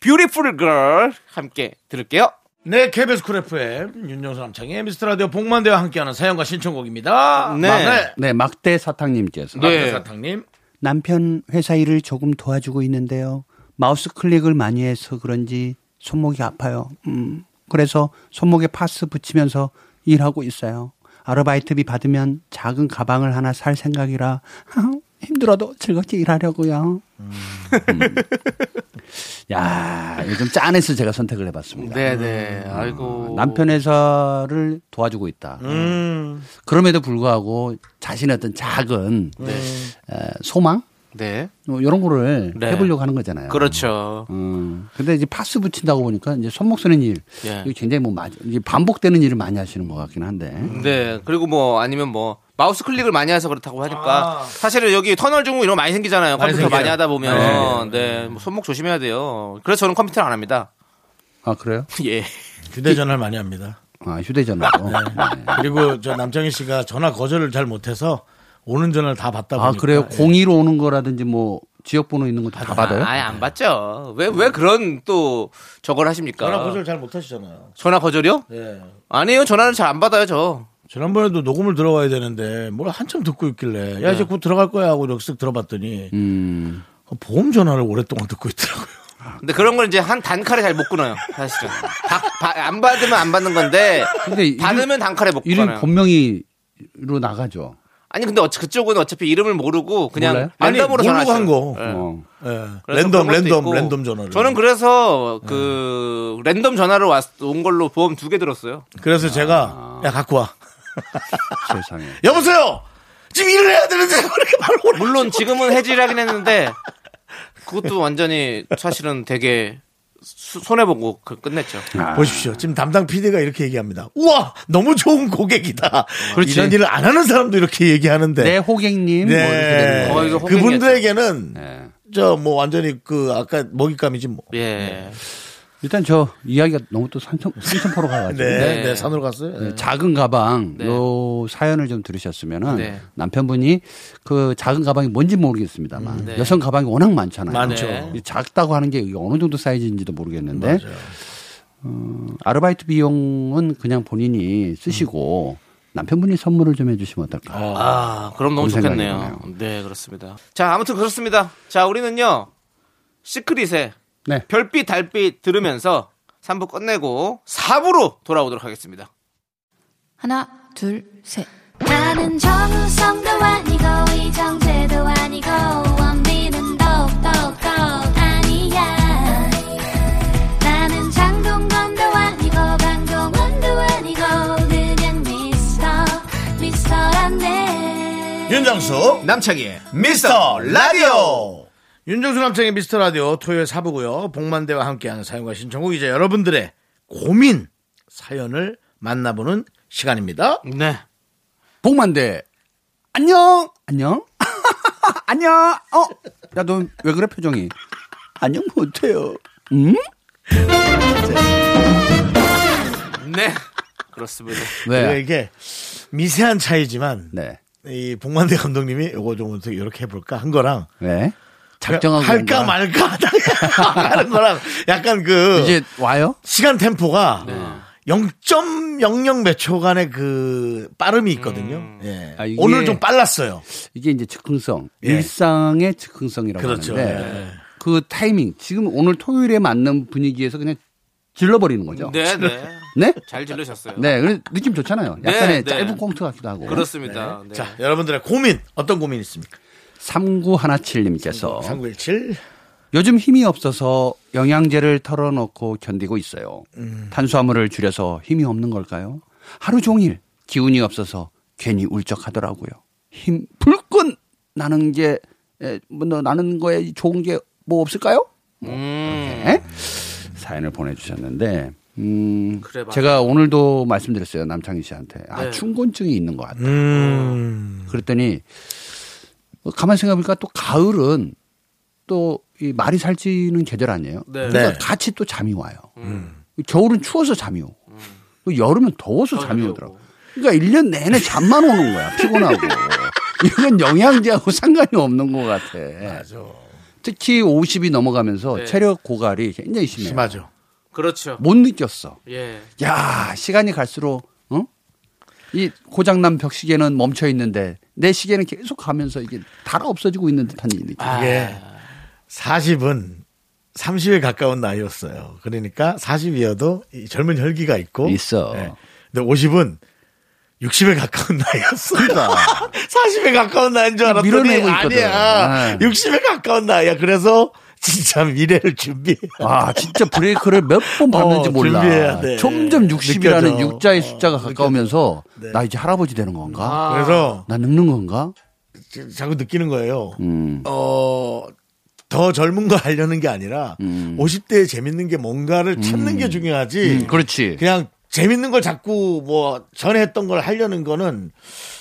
Beautiful Girl 함께 들을게요. 네, KBS 쿨 FM 윤정수 남창희의 미스터 라디오 봉만대와 함께하는 사연과 신청곡입니다. 네. 막내 네, 막대 사탕님께서. 네. 사탕님. 남편 회사 일을 조금 도와주고 있는데요. 마우스 클릭을 많이 해서 그런지 손목이 아파요. 음, 그래서 손목에 파스 붙이면서 일하고 있어요. 아르바이트비 받으면 작은 가방을 하나 살 생각이라 힘들어도 즐겁게 일하려고요. 음. 야, 이거 좀 짠해서 제가 선택을 해봤습니다. 네네. 아이고. 남편 회사를 도와주고 있다. 음. 그럼에도 불구하고 자신의 어떤 작은 에, 소망 네. 뭐 이런 거를 네. 해보려고 하는 거잖아요. 그렇죠. 음. 근데 이제 파스 붙인다고 보니까 이제 손목 쓰는 일, 예. 이게 굉장히 뭐 많이, 반복되는 일을 많이 하시는 것 같긴 한데. 네. 그리고 뭐 아니면 뭐 마우스 클릭을 많이 해서 그렇다고 하니까 사실은 여기 터널 증후 이런 거 많이 생기잖아요. 많이 컴퓨터 많이 생겨요. 하다 보면 네. 뭐 손목 조심해야 돼요. 그래서 저는 컴퓨터를 안 합니다. 아 그래요? 예. 휴대전화를 많이 합니다. 아 휴대전화로. 네. 그리고 저 남창희 씨가 전화 거절을 잘 못해서 오는 전화를 다 받다 보니까. 아 그래요? 공의로 오는 거라든지 뭐 지역번호 있는 거 다 받아요? 아예 안 받죠. 왜 왜 그런 또 저걸 하십니까? 전화 거절 잘 못하시잖아요. 전화 거절이요? 예. 아니에요. 전화를 잘 안 받아요, 저. 지난번에도 녹음을 들어가야 되는데 뭘 한참 듣고 있길래 야 이제 곧 들어갈 거야 하고 이렇게 쓱 들어봤더니 음. 보험 전화를 오랫동안 듣고 있더라고요. 근데 그런 걸 이제 한 단칼에 잘 못 끊어요. 사실은. 바- 바- 안 받으면 안 받는 건데 근데 이름- 받으면 단칼에 못 이름 끊어요. 본명이로 나가죠. 아니 근데 어차- 그쪽은 어차피 이름을 모르고 그냥 몰라요? 아니 랜덤으로 모르고 전화하죠. 한 거. 예. 어. 예. 그래서 랜덤 것도 랜덤 있고. 랜덤 전화를. 저는 그래서 그 랜덤 전화로 왔, 온 걸로 보험 두 개 들었어요. 그래서 제가 야 갖고 와. 세상에. 여보세요. 지금 일을 해야 되는데 그렇게 바로 오래. 물론 지금은 해지하긴 했는데 그것도 완전히 사실은 되게 수- 손해보고 그 끝냈죠. 아. 보십시오. 지금 담당 PD가 이렇게 얘기합니다. 우와, 너무 좋은 고객이다. 그렇지. 이런 일을 안 하는 사람도 이렇게 얘기하는데. 내 호객님 뭐 어, 거예요. 이거 호갱이었죠. 그분들에게는 네. 저뭐 완전히 그 아까 먹잇감이지 뭐. 예. 일단 저 이야기가 너무 또 산천 산천포로 가가지고 네, 네. 네, 산으로 갔어요. 네. 작은 가방 네. 요 사연을 좀 들으셨으면은 네. 남편분이 그 작은 가방이 뭔지 모르겠습니다만 네. 여성 가방이 워낙 많잖아요. 많죠. 네. 이 작다고 하는 게 이게 어느 정도 사이즈인지도 모르겠는데 어, 아르바이트 비용은 그냥 본인이 쓰시고 남편분이 선물을 좀 해주시면 어떨까? 아, 그럼 너무 생각이 좋겠네요. 네, 그렇습니다. 자, 아무튼 그렇습니다. 자, 우리는요, 시크릿의 네. 별빛, 달빛 들으면서 3부 끝내고 4부로 돌아오도록 하겠습니다. 하나, 둘, 셋. 나는 정우성도 아니고 이정재도 아니고 원빈은 더욱더 아니야 나는 장동건도 아니고 강동원도 아니고 그냥 미스터 미스터란데 윤정수 남창희의 미스터 라디오. 윤정수 남창의 미스터 라디오 토요일 사부고요. 복만대와 함께하는 사연과 신청곡 이제 여러분들의 고민 사연을 만나보는 시간입니다. 네. 복만대 안녕 안녕 안녕 어야 너왜 그래 표정이 안녕 못해요 음 네. 그렇습니다. 왜? 이게 미세한 차이지만 네. 이 복만대 감독님이 이거 좀 어떻게 이렇게 해볼까 한 거랑 왜? 작정하고 할까 온 거야? 말까 하는 거랑 약간 그 이제 와요? 시간 템포가 네. 0.00몇 초간의 그 빠름이 있거든요. 예. 아, 오늘 좀 빨랐어요. 이게 이제 즉흥성, 예. 일상의 즉흥성이라고 그렇죠. 하는데 예. 그 타이밍 지금 오늘 토요일에 맞는 분위기에서 그냥 질러버리는 거죠. 네, 네. 네? 잘 질르셨어요. 네, 느낌 좋잖아요. 네, 약간의 네. 짧은 꽁트 같기도 하고. 그렇습니다. 네. 자, 여러분들의 고민 어떤 고민 있습니까? 3917님께서 3917 요즘 힘이 없어서 영양제를 털어놓고 견디고 있어요. 탄수화물을 줄여서 힘이 없는 걸까요? 하루 종일 기운이 없어서 괜히 울적하더라고요. 힘 불끈 나는 게, 에, 뭐, 너 나는 거에 좋은 게 뭐 없을까요? 음. 네? 사연을 보내주셨는데, 음, 그래. 제가 오늘도 말씀드렸어요. 남창희 씨한테. 아, 네. 충곤증이 있는 것 같다. 음. 그랬더니 어, 가만 생각해보니까 또 가을은 또 이 말이 살찌는 계절 아니에요. 네. 그러니까 네. 같이 또 잠이 와요. 겨울은 추워서 잠이 오고 또 여름은 더워서 더 잠이 오더라고. 그러니까 1년 내내 잠만 오는 거야. 피곤하고. 이건 영양제하고 상관이 없는 것 같아. 맞아. 특히 50이 넘어가면서 네. 체력 고갈이 굉장히 심해요. 심하죠. 그렇죠. 못 느꼈어. 예. 야 시간이 갈수록 어? 이 고장난 벽시계는 멈춰 있는데 내 시계는 계속 가면서 이게 달아 없어지고 있는 듯한 느낌. 아, 이게 40은 30에 가까운 나이였어요. 그러니까 40이어도 젊은 혈기가 있고 있어. 예. 근데 50은 60에 가까운 나이였어. 40에 가까운 나이인 줄 알았더니 밀어내고 있거든. 아니야. 네. 60에 가까운 나이야. 그래서 진짜 미래를 준비해. 아 진짜 브레이크를 몇 번 밟는지 어, 몰라. 준비해야 돼. 점점 60이라는 느껴져. 육자의 숫자가 어, 가까우면서 네. 나 이제 할아버지 되는 건가? 그래서 나 늙는 건가? 자꾸 느끼는 거예요. 음. 어, 더 젊은 거 하려는 게 아니라 50대에 재밌는 게 뭔가를 찾는 게 중요하지. 음, 그렇지. 그냥 재밌는 걸 자꾸 뭐 전에 했던 걸 하려는 거는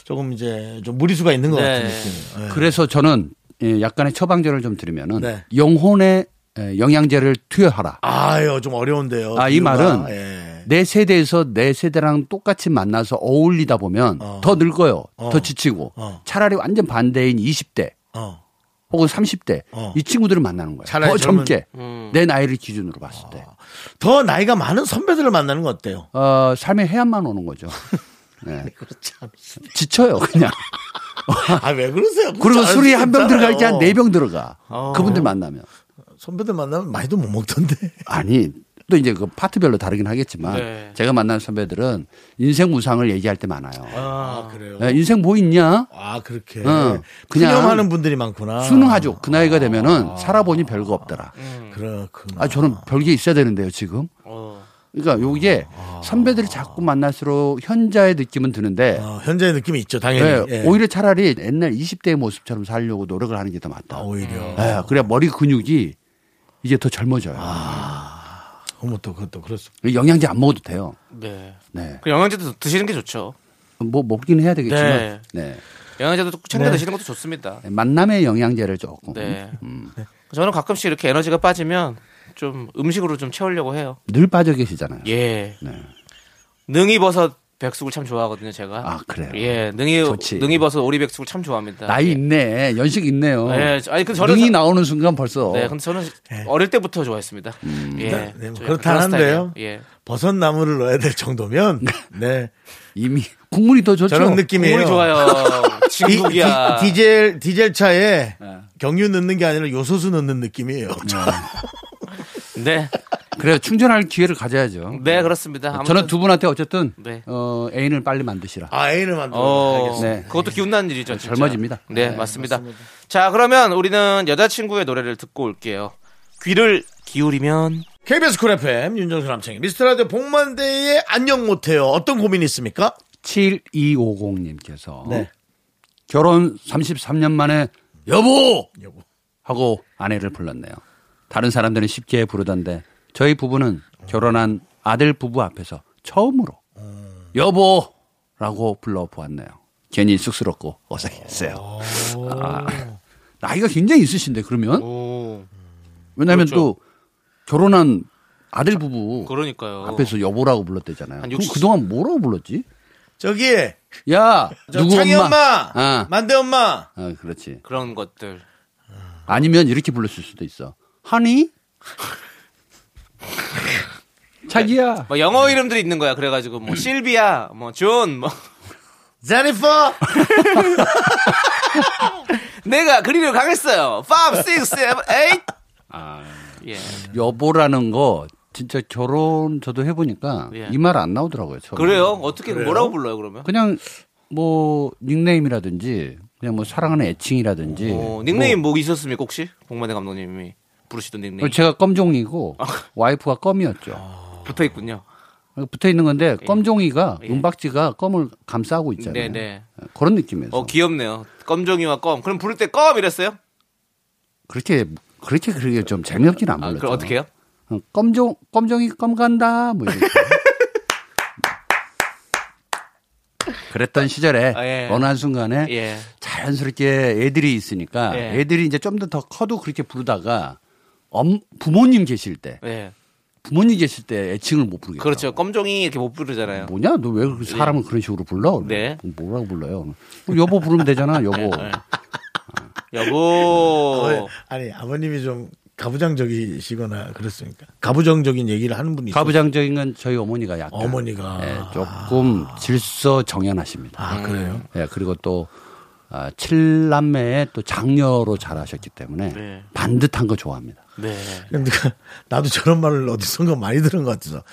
조금 이제 좀 무리수가 있는 것 네. 같은 느낌. 예. 그래서 저는 예, 약간의 처방전을 좀 드리면은 네. 영혼의 예, 영양제를 투여하라. 아유 좀 어려운데요. 아, 이. 말은 예. 내 세대에서 내 세대랑 똑같이 만나서 어울리다 보면 어. 더 늙어요. 어. 더 지치고. 어. 차라리 완전 반대인 20대 어. 혹은 30대 어. 이 친구들을 만나는. 차라리 더 젊은- 젊게 음. 내 나이를 기준으로 봤을 때. 더 나이가 많은 선배들을 만나는 건 어때요? 어, 삶의 해안만 오는 거죠. 네. 그렇지 않습니다. 지쳐요, 그냥. 아 왜 그러세요? 그리고 술이 한수병 들어갈 때 한. 네 병 들어가. 어. 그분들 만나면. 선배들 만나면 많이도 못 먹던데. 아니, 또 이제 그 파트별로 다르긴 하겠지만 네. 제가 만난 선배들은 인생 무상을 얘기할 때 많아요. 아 그래요. 야, 인생 뭐 있냐? 아 그렇게 어, 그냥 하는 분들이 많구나. 수능하죠. 그 나이가 되면은 살아보니 별거 없더라. 그렇구나. 아, 저는 별게 있어야 되는데요, 지금. 어. 그러니까 요게 선배들이 자꾸 만날수록 현자의 느낌은 드는데 어, 현재의 느낌이 있죠, 당연히. 네, 예. 오히려 차라리 옛날 20대의 모습처럼 살려고 노력을 하는 게 더 맞다. 아, 오히려. 예, 그래야 머리 근육이 이제 더 젊어져요. 어머 또 그것도 그렇습니다. 영양제 안 먹어도 돼요. 네. 네. 그 영양제도 드시는 게 좋죠. 뭐 먹긴 해야 되겠지만 네. 네. 영양제도 꼭 챙겨 네. 드시는 것도 좋습니다. 만남의 영양제를 조금 네. 음. 저는 가끔씩 이렇게 에너지가 빠지면 좀 음식으로 좀 채우려고 해요. 늘 빠져 계시잖아요. 예. 네. 능이버섯 백숙을 참 좋아하거든요, 제가. 아 그래요. 예, 능이 좋지. 능이버섯 오리백숙을 참 좋아합니다. 나이 예. 있네. 연식 있네요. 예, 아니 그 저는 능이 사- 나오는 순간 벌써 네, 근데 저는 어릴 때부터 좋아했습니다. 예, 네, 네, 뭐저 그렇다 그런 하는데요. 스타일이에요. 예. 버섯 나무를 넣어야 될 정도면 네 이미 국물이 더 좋죠. 저런 느낌이에요. 국물이 좋아요. 디, 진국이야. 디, 젤 디젤 차에 네. 경유 넣는 게 아니라 요소수 넣는 느낌이에요. 네, 그래요. 충전할 기회를 가져야죠. 네 그렇습니다. 아무튼 저는 두 분한테 어쨌든 네. 어, 애인을 빨리 만드시라. 아 애인을 만들어. 어. 네. 그것도 기운나는 일이죠. 진짜. 젊어집니다. 네, 맞습니다. 자, 그러면 우리는 여자친구의 노래를 듣고 올게요. 귀를 기울이면 KBS 쿨 FM 윤정수 남창희 미스터라디오 복만대에 안녕 못해요. 어떤 고민이 있습니까? 7250님께서 네. 결혼 33년 만에 여보 여보. 하고 아내를 불렀네요. 다른 사람들은 쉽게 부르던데 저희 부부는 결혼한 아들 부부 앞에서 처음으로 여보라고 불러보았네요. 괜히 쑥스럽고 어색했어요. 아, 나이가 굉장히 있으신데 그러면 오, 왜냐하면 그렇죠. 또 결혼한 아들 부부 그러니까요. 앞에서 여보라고 불렀대잖아요. 한 그럼 60 그동안 뭐라고 불렀지? 저기 야저 누구 창희 엄마? 엄마, 아, 만대 엄마. 아, 그렇지. 그런 것들. 아니면 이렇게 불렀을 수도 있어. 하니? 자기야. 뭐 영어 이름들이 있는 거야. 그래가지고 뭐 실비아, 뭐 존, 뭐 제니퍼. 내가 그리려 가겠어요. 5, 6, 7, 8. 아, 예. 여보라는 거 진짜 결혼 저도 해보니까 예. 이 말 안 나오더라고요. 처음에. 그래요? 어떻게 뭐라고 불러요 그러면? 그냥 뭐 닉네임이라든지 그냥 뭐 사랑하는 애칭이라든지. 어, 닉네임 뭐 있었습니까 혹시? 봉만대 감독님이 부르시던 닉네임 뭐 제가 껌종이고 와이프가 껌이었죠. 붙어 있군요. 붙어 있는 건데 껌종이가 예. 은박지가 껌을 감싸고 있잖아요. 네네. 그런 느낌에서 어 귀엽네요. 껌종이와 껌. 그럼 부를 때 껌 이랬어요? 그렇게 그렇게 그렇게 좀 재미없긴 안 아, 불렀죠. 그럼 어떻게 해요? 어, 껌종 껌종이 껌 간다 뭐 이렇게. 그랬던 시절에 아, 예. 어느 한 순간에 예. 자연스럽게 애들이 있으니까 예. 애들이 이제 좀 더 더 커도 그렇게 부르다가 엄, 부모님 계실 때 예. 부모님 계실 때 애칭을 못 부르겠다. 그렇죠. 껌종이 이렇게 못 부르잖아요. 뭐냐? 너 왜 그렇게 사람을 그런 식으로 불러? 네. 뭐라고 불러요? 여보 부르면 되잖아, 여보. 네. 여보. 어, 아니 아버님이 좀 가부장적이시거나 그렇습니까? 가부장적인 얘기를 하는 분이 있어요. 가부장적인 건 저희 어머니가 약간 어머니가 예, 조금 질서 정연하십니다. 아 그래요? 예, 그리고 또 아, 칠남매의 또 장녀로 자라셨기 때문에 네. 반듯한 거 좋아합니다. 네. 근데 그 나도 저런 말을 어디선가 많이 들은 것 같아서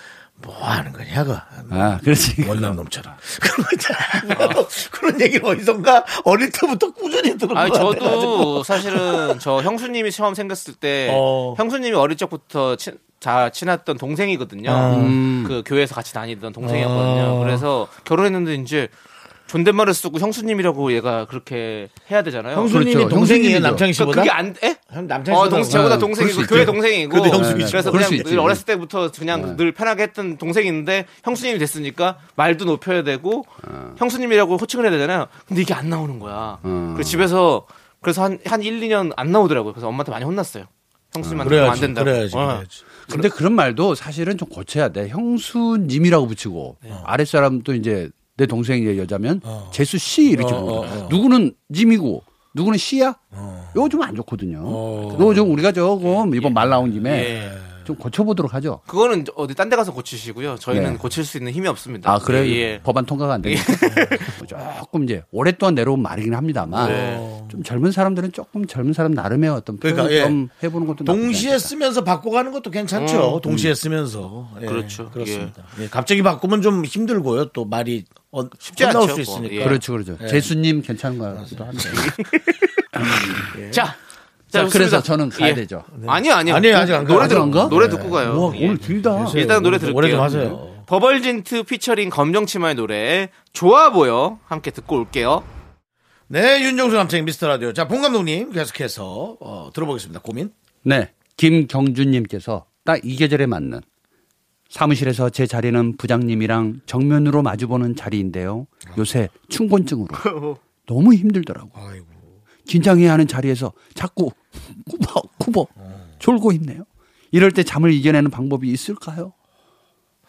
뭐 하는 거냐가 아, 그렇지. 원남 놈처럼 그런 거 있잖아. 그런 얘기를 어디선가 어릴 때부터 꾸준히 들은 것 아니 같아. 저도 사실은 저 형수님이 처음 생겼을 때 어. 형수님이 어릴 적부터 친, 자 친했던 동생이거든요. 음. 그 교회에서 같이 다니던 동생이었거든요. 어. 그래서 결혼했는데 이제 존댓말을 쓰고 형수님이라고 얘가 그렇게 해야 되잖아요. 형수님이 그렇죠. 동생이에요. 남창희 그 씨보다. 그게 안 에? 형 남창희 어, 씨보다. 동, 저보다 네, 동생이고 교회 있죠. 동생이고 근데 형수님이죠. 그래서 그럴 그냥. 늘 어렸을 때부터 그냥 네. 늘 편하게 했던 동생인데 형수님이 됐으니까 말도 높여야 되고 어. 형수님이라고 호칭을 해야 되잖아요. 근데 이게 안 나오는 거야. 어. 그래서 집에서 그래서 한, 한 1, 2년 안 나오더라고요. 그래서 엄마한테 많이 혼났어요. 형수님한테 그러면 안 된다고. 그래야지, 어. 그래야지. 근데 그런 말도 사실은 좀 고쳐야 돼. 형수님이라고 붙이고 네. 아랫사람도 이제 내 동생이 여자면 어. 재수 씨 이렇게 어, 부르고 어, 어. 누구는 님이고 누구는 씨야? 이거 좀 안 좋거든요. 이거 좀 우리가 조금 이번 말 나온 김에 예. 좀 고쳐보도록 하죠. 그거는 어디 딴 데 가서 고치시고요. 저희는 네. 고칠 수 있는 힘이 없습니다. 아, 그래? 예, 예. 법안 통과가 안 되니까. 조금 이제 오랫동안 내려온 말이긴 합니다만 네. 좀 젊은 사람들은 조금 젊은 사람 나름의 어떤 그러니까, 표현을 예. 좀 해보는 것도 동시에. 쓰면서 바꿔가는 것도 괜찮죠. 동시에 쓰면서. 예, 음. 그렇죠. 그렇습니다. 예, 갑자기 바꾸면 좀 힘들고요. 또 말이 어, 쉽지 나올 않죠, 수 그거. 있으니까. 예. 그렇죠, 그렇죠. 재수님 괜찮은 것 같기도 한데. 자, 자, 좋습니다. 그래서 저는 가야 예. 되죠. 아니요, 아니요. 아니에요, 아직 안. 노래 아직 들어, 안 가? 노래 듣고 가요. 우와, 예. 오늘 길다. 일단 노래 들을게요. 오래 좀 하세요. 버벌진트 피처링 검정치마의 노래 좋아 보여 함께 듣고 올게요. 네, 윤정수 남창 미스터 라디오. 자, 봉 감독님 계속해서 어, 들어보겠습니다. 고민. 네. 김경준님께서 딱 이 계절에 맞는 사무실에서 제 자리는 부장님이랑 정면으로 마주보는 자리인데요. 요새 충곤증으로 너무 힘들더라고. 긴장해야 하는 자리에서 자꾸 쿠버 쿠버 졸고 있네요. 이럴 때 잠을 이겨내는 방법이 있을까요?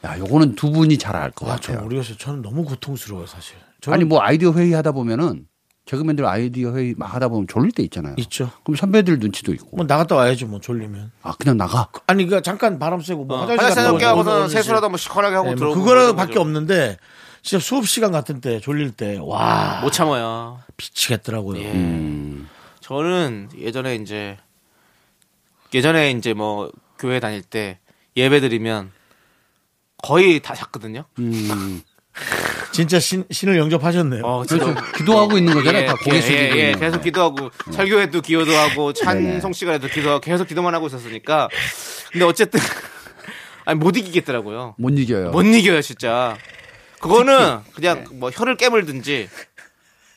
야, 요거는 두 분이 잘 알것 와, 저 같아요. 모르겠어요. 저는 너무 고통스러워요, 사실. 아니 뭐 아이디어 회의 하다 보면은 개그맨들 아이디어 회의 막 하다 보면 졸릴 때 있잖아요. 있죠. 그럼 선배들 눈치도 있고. 뭐 나갔다 와야지 뭐 졸리면. 아 그냥 나가. 아니 그 잠깐 바람 쐬고 뭐 화장실 화장실 갔다 오고 하고서 그러지. 세수라도 한번 시원하게 하고 네, 뭐 들어오고. 그거밖에 그러는 없는데 진짜 수업 시간 같은 때 졸릴 때 와 못 참아요. 미치겠더라고요. 예. 음. 저는 예전에 이제 예전에 이제 뭐 교회 다닐 때 예배 드리면 거의 다 잤거든요. 음. 진짜 신, 신을 영접하셨네요. 어, 진짜. 그래서 기도하고 있는 거잖아요. 다 고개 예, 숙이고 예, 예. 있는 계속 거. 기도하고 설교회도 기도도 하고. 찬송 시간에도 기도하고 계속 기도만 하고 있었으니까. 근데 어쨌든 아니 못 이기겠더라고요. 못 이겨요. 못 이겨요 진짜. 그거는 그냥 뭐 혀를 깨물든지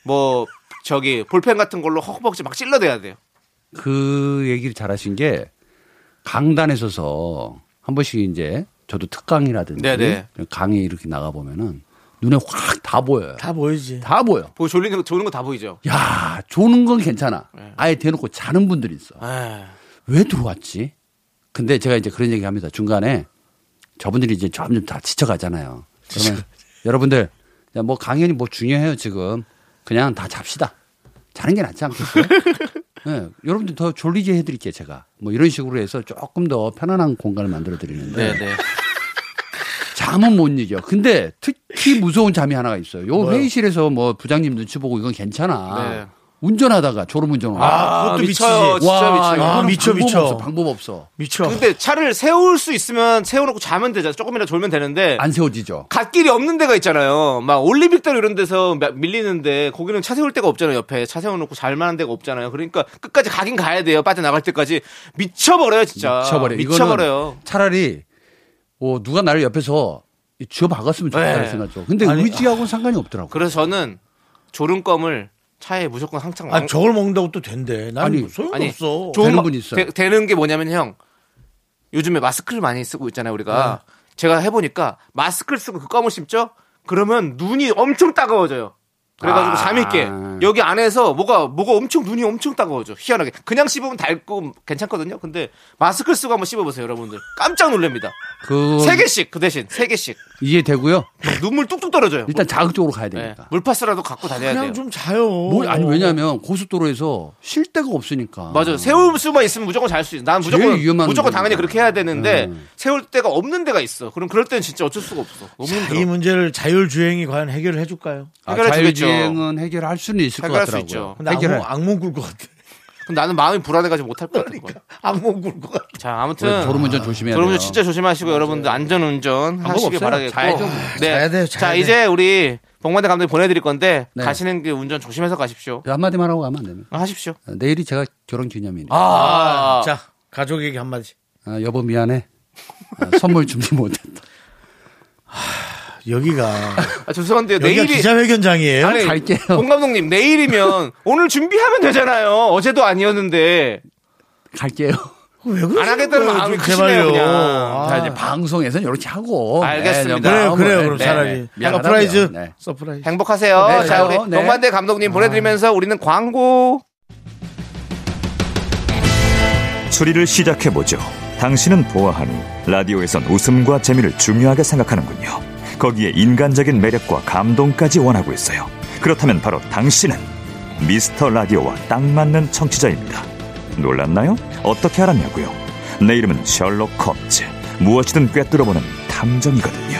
뭐 저기 볼펜 같은 걸로 허벅지 막 찔러대야 돼요. 그 얘기를 잘하신 게 강단에 서서 한 번씩 이제 저도 특강이라든지 네네. 강의 이렇게 나가 보면은 눈에 확 다 보여요. 다 보이지. 다 보여. 보고 졸리는 거 졸는 거 다 보이죠. 야, 조는 건 괜찮아. 네. 아예 대놓고 자는 분들이 있어. 에이. 왜 들어왔지? 근데 제가 이제 그런 얘기 합니다. 중간에 저분들이 이제 점점 다 지쳐가잖아요. 그러면 여러분들, 야, 뭐 강연이 뭐 중요해요, 지금. 그냥 다 잡시다. 자는 게 낫지 않겠어요? 네, 여러분들 더 졸리게 해드릴게요, 제가. 뭐 이런 식으로 해서 조금 더 편안한 공간을 만들어 드리는데. 잠은 못 이겨. 근데 특히 무서운 잠이 하나가 있어요. 요 회의실에서 뭐 부장님 눈치 보고 이건 괜찮아. 네. 운전하다가 졸음 운전을. 아, 그것도 미쳐요. 미치지. 진짜 와, 미쳐요. 아, 미쳐, 방법 미쳐. 없어. 방법 없어. 미쳐. 근데 차를 세울 수 있으면 세워놓고 자면 되잖아. 조금이라도 졸면 되는데. 안 세워지죠. 갓길이 없는 데가 있잖아요. 막 올리빅대로 이런 데서 마- 밀리는데 거기는 차 세울 데가 없잖아요. 옆에 차 세워놓고 잘 만한 데가 없잖아요. 그러니까 끝까지 가긴 가야 돼요. 빠져 나갈 때까지 미쳐버려요, 진짜. 미쳐버려. 미쳐버려요. 차라리 뭐 누가 나를 옆에서 쥐어 박았으면 좋겠다는 네. 생각죠. 근데 아니, 의지하고는 상관이 없더라고. 그래서 저는 졸음껌을 차에 무조건 항상 아, 저걸 먹는다고 또 된대. 난 아니, 뭐 소용도 아니, 없어. 좋은 되는 거- 분이 있어요. 되, 되는 게 뭐냐면 형 요즘에 마스크를 많이 쓰고 있잖아요 우리가 제가 해보니까 마스크를 쓰고 그 껌을 씹죠 그러면 눈이 엄청 따가워져요 그래가지고 아. 잠이 깨 여기 안에서 뭐가 뭐가 엄청 눈이 엄청 따가워져 희한하게 그냥 씹으면 달고 괜찮거든요 근데 마스크를 쓰고 한번 씹어보세요 여러분들 깜짝 놀랍니다 그 세 개씩 그 대신 세 개씩 이해되고요. 눈물 뚝뚝 떨어져요 일단 자극적으로 가야 네, 되니까. 물파스라도 갖고 다녀야 돼요 그냥 좀 자요. 뭐 아니 왜냐하면 고속도로에서 쉴 데가 없으니까. 맞아 요. 세울 수만 있으면 무조건 잘 수 있어. 난 무조건 무조건 당연히 거니까. 그렇게 해야 되는데 음. 세울 데가 없는 데가 있어. 그럼 그럴 때는 진짜 어쩔 수가 없어. 자, 이. 문제를 자율주행이 과연 해결을 해줄까요? 아, 해결해 주겠죠. 자율주행은 해결할 수는 있을 것 해결할 수 같더라고요. 있죠. 근데 해결해. 악몽, 악몽 꿀 것 같아. 근데 나는 마음이 불안해가지고 못할 것 같은 거야. 악몽 꿀 것 같아. 자, 아무튼 졸음운전 조심해야 졸음운전 돼요. 진짜 조심하시고 여러분들 안전운전 하시길 없어요. 바라겠고. 자야죠, 뭐. 네. 자야 돼요, 자야 자, 돼. 이제 우리 복만대 감독님 보내드릴 건데 네. 가시는 게 운전 조심해서 가십시오. 한마디만 하고 가면 안 됩니다. 아, 하십시오. 내일이 제가 결혼 기념일이에요. 아, 자, 가족에게 한마디. 아, 여보 미안해. 아, 선물 준비 못했다. 여기가, 아, 죄송한데요. 여기가 내일이 기자회견장이에요? 아니, 갈게요. 봉 감독님 내일이면 오늘 준비하면 되잖아요. 어제도 아니었는데 갈게요. 왜 그러세요? 안 하겠다는 좀 마음이. 크시네요, 그냥. 아. 자, 이제 방송에서는 이렇게 하고. 알겠습니다. 네, 그래요, 그래요. 그럼 네, 차라리. 네, 약간 미안하다고요. surprise. 네. surprise. 행복하세요. 네, 자, 네. 우리 네. 봉만대 감독님 보내드리면서 우리는 광고. 추리를 시작해보죠. 당신은 보아하니 라디오에선 웃음과 재미를 중요하게 생각하는군요. 거기에 인간적인 매력과 감동까지 원하고 있어요. 그렇다면 바로 당신은 미스터 라디오와 딱 맞는 청취자입니다. 놀랐나요? 어떻게 알았냐고요? 내 이름은 셜록 홈즈. 무엇이든 꿰뚫어보는 탐정이거든요.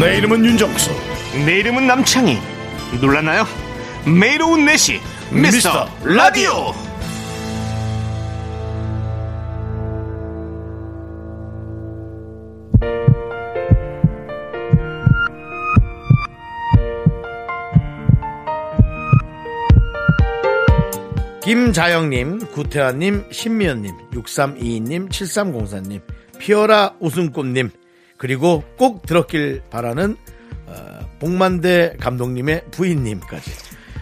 내 이름은 윤정수. 내 이름은 남창희. 놀랐나요? 매일 오후 4시 미스터 라디오. 김자영님, 구태환님, 신미연님, 6322님, 7304님, 피어라 웃음꽃님, 그리고 꼭 들었길 바라는 어, 봉만대 감독님의 부인님까지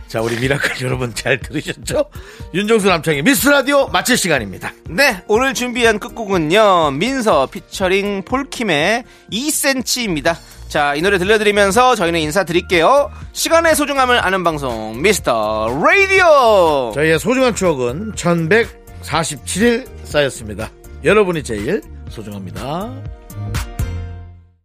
자, 우리 미라클 여러분 잘 들으셨죠? 윤정수 남창희의 미스터 라디오 마칠 시간입니다. 네, 오늘 준비한 끝곡은요. 민서 피처링 폴킴의 2cm입니다. 자, 이 노래 들려드리면서 저희는 인사드릴게요. 시간의 소중함을 아는 방송 미스터 라디오. 저희의 소중한 추억은 1147일 쌓였습니다. 여러분이 제일 소중합니다.